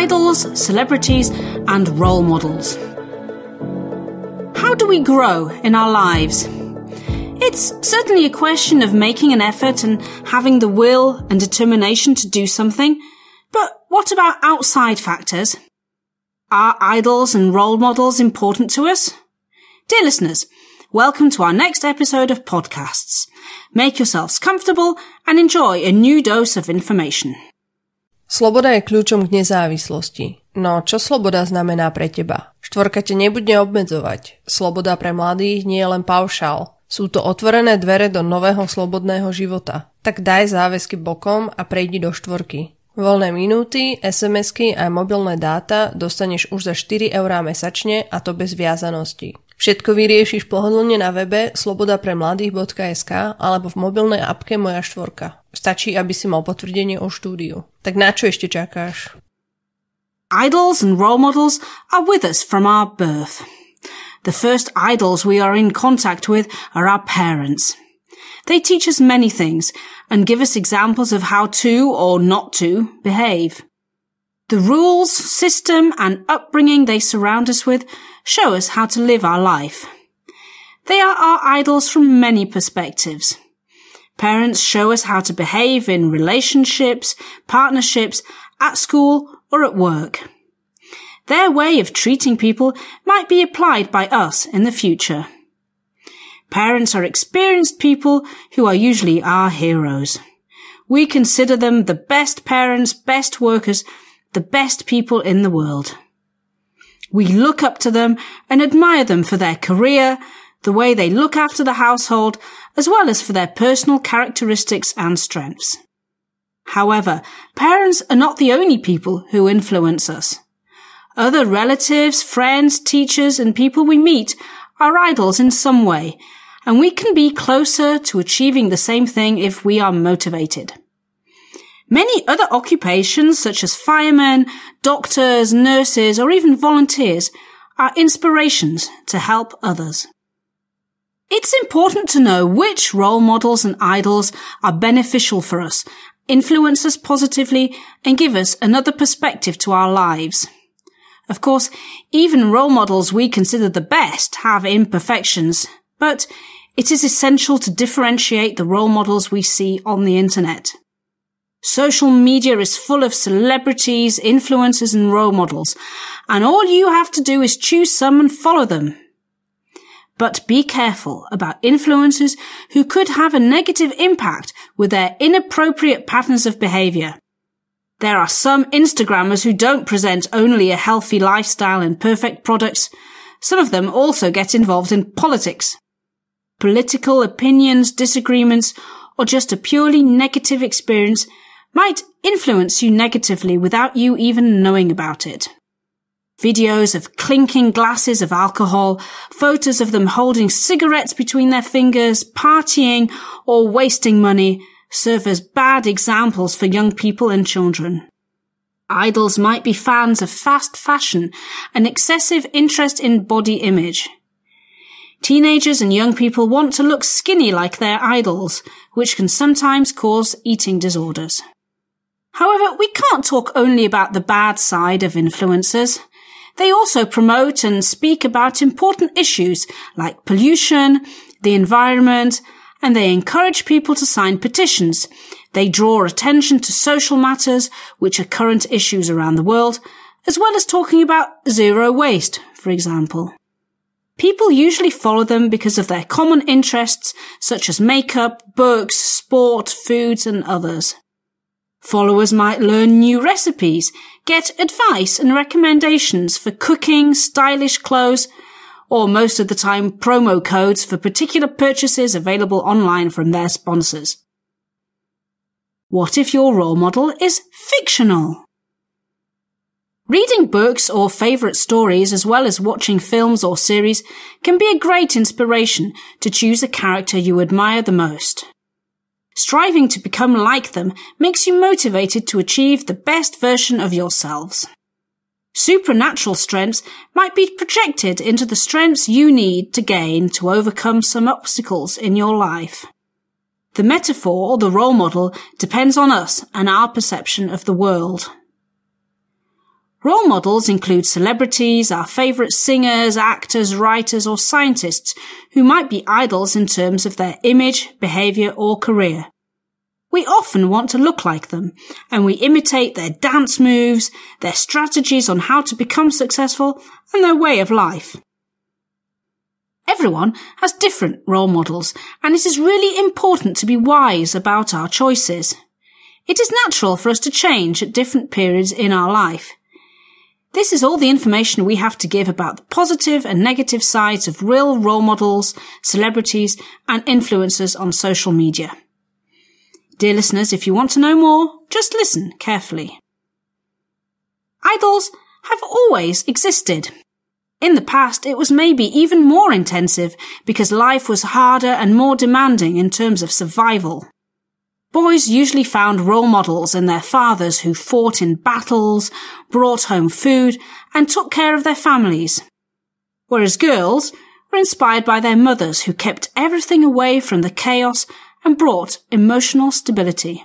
idols, celebrities, and role models. How do we grow in our lives? It's certainly a question of making an effort and having the will and determination to do something. But what about outside factors? Are idols and role models important to us? Dear listeners, welcome to our next episode of podcasts. Make yourselves comfortable and enjoy a new dose of information. Sloboda je kľúčom k nezávislosti. No čo sloboda znamená pre teba? Štvorka te nebude obmedzovať. Sloboda pre mladých nie je len paušál. Sú to otvorené dvere do nového slobodného života. Tak daj záväzky bokom a prejdi do štvorky. Voľné minúty, SMS-ky a mobilné dáta dostaneš už za 4 eurá mesačne a to bez viazanosti. Všetko vyriešiš pohodlne na webe slobodapremladých.sk alebo v mobilnej apke Moja štvorka. Stačí, aby si mal potvrdenie o štúdiu. Tak na čo ešte čakáš? Idols and role models are with us from our birth. The first idols we are in contact with are our parents. They teach us many things and give us examples of how to or not to behave. The rules, system and upbringing they surround us with show us how to live our life. They are our idols from many perspectives. Parents show us how to behave in relationships, partnerships, at school or at work. Their way of treating people might be applied by us in the future. Parents are experienced people who are usually our heroes. We consider them the best parents, best workers, the best people in the world. We look up to them and admire them for their career, the way they look after the household, as well as for their personal characteristics and strengths. However, parents are not the only people who influence us. Other relatives, friends, teachers, and people we meet are idols in some way, and we can be closer to achieving the same thing if we are motivated. Many other occupations, such as firemen, doctors, nurses, or even volunteers, are inspirations to help others. It's important to know which role models and idols are beneficial for us, influence us positively, and give us another perspective to our lives. Of course, even role models we consider the best have imperfections, but it is essential to differentiate the role models we see on the internet. Social media is full of celebrities, influencers and role models, and all you have to do is choose some and follow them. But be careful about influencers who could have a negative impact with their inappropriate patterns of behavior. There are some Instagrammers who don't present only a healthy lifestyle and perfect products. Some of them also get involved in politics. Political opinions, disagreements, or just a purely negative experience might influence you negatively without you even knowing about it. Videos of clinking glasses of alcohol, photos of them holding cigarettes between their fingers, partying, or wasting money serve as bad examples for young people and children. Idols might be fans of fast fashion and excessive interest in body image. Teenagers and young people want to look skinny like their idols, which can sometimes cause eating disorders. However, we can't talk only about the bad side of influencers. They also promote and speak about important issues like pollution, the environment, and they encourage people to sign petitions. They draw attention to social matters, which are current issues around the world, as well as talking about zero waste, for example. People usually follow them because of their common interests, such as makeup, books, sport, foods, and others. Followers might learn new recipes, get advice and recommendations for cooking, stylish clothes, or most of the time promo codes for particular purchases available online from their sponsors. What if your role model is fictional? Reading books or favourite stories as well as watching films or series can be a great inspiration to choose a character you admire the most. Striving to become like them makes you motivated to achieve the best version of yourselves. Supernatural strengths might be projected into the strengths you need to gain to overcome some obstacles in your life. The metaphor or the role model depends on us and our perception of the world. Role models include celebrities, our favourite singers, actors, writers, or scientists who might be idols in terms of their image, behaviour, or career. We often want to look like them, and we imitate their dance moves, their strategies on how to become successful, and their way of life. Everyone has different role models, and it is really important to be wise about our choices. It is natural for us to change at different periods in our life. This is all the information we have to give about the positive and negative sides of real role models, celebrities, and influencers on social media. Dear listeners, if you want to know more, just listen carefully. Idols have always existed. In the past, it was maybe even more intensive because life was harder and more demanding in terms of survival. Boys usually found role models in their fathers who fought in battles, brought home food, and took care of their families. Whereas girls were inspired by their mothers who kept everything away from the chaos and brought emotional stability.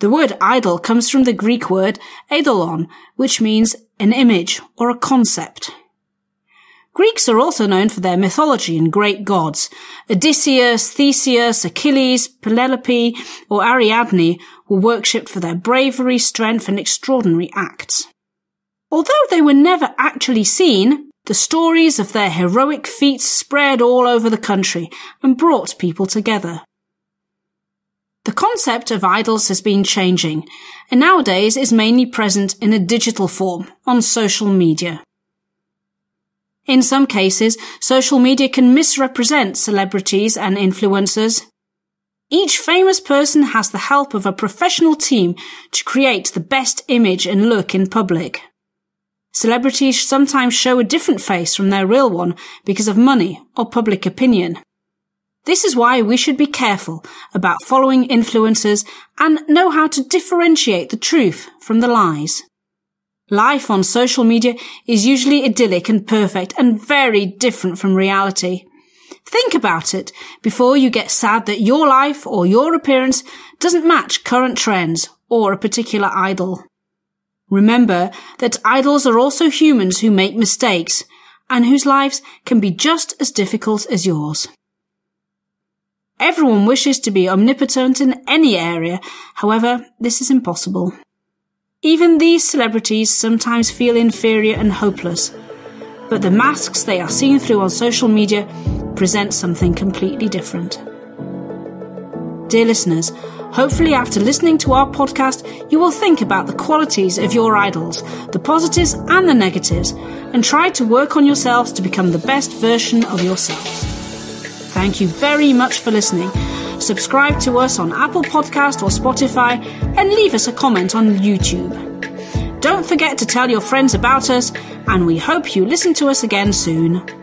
The word idol comes from the Greek word eidolon, which means an image or a concept. Greeks are also known for their mythology and great gods. Odysseus, Theseus, Achilles, Penelope, or Ariadne were worshipped for their bravery, strength, and extraordinary acts. Although they were never actually seen, the stories of their heroic feats spread all over the country and brought people together. The concept of idols has been changing, and nowadays is mainly present in a digital form on social media. In some cases, social media can misrepresent celebrities and influencers. Each famous person has the help of a professional team to create the best image and look in public. Celebrities sometimes show a different face from their real one because of money or public opinion. This is why we should be careful about following influencers and know how to differentiate the truth from the lies. Life on social media is usually idyllic and perfect and very different from reality. Think about it before you get sad that your life or your appearance doesn't match current trends or a particular idol. Remember that idols are also humans who make mistakes and whose lives can be just as difficult as yours. Everyone wishes to be omnipotent in any area, however, this is impossible. Even these celebrities sometimes feel inferior and hopeless, but the masks they are seen through on social media present something completely different. Dear listeners, hopefully after listening to our podcast, you will think about the qualities of your idols, the positives and the negatives, and try to work on yourselves to become the best version of yourselves. Thank you very much for listening subscribe to us on Apple Podcast or Spotify, and leave us a comment on YouTube. Don't forget to tell your friends about us, and we hope you listen to us again soon.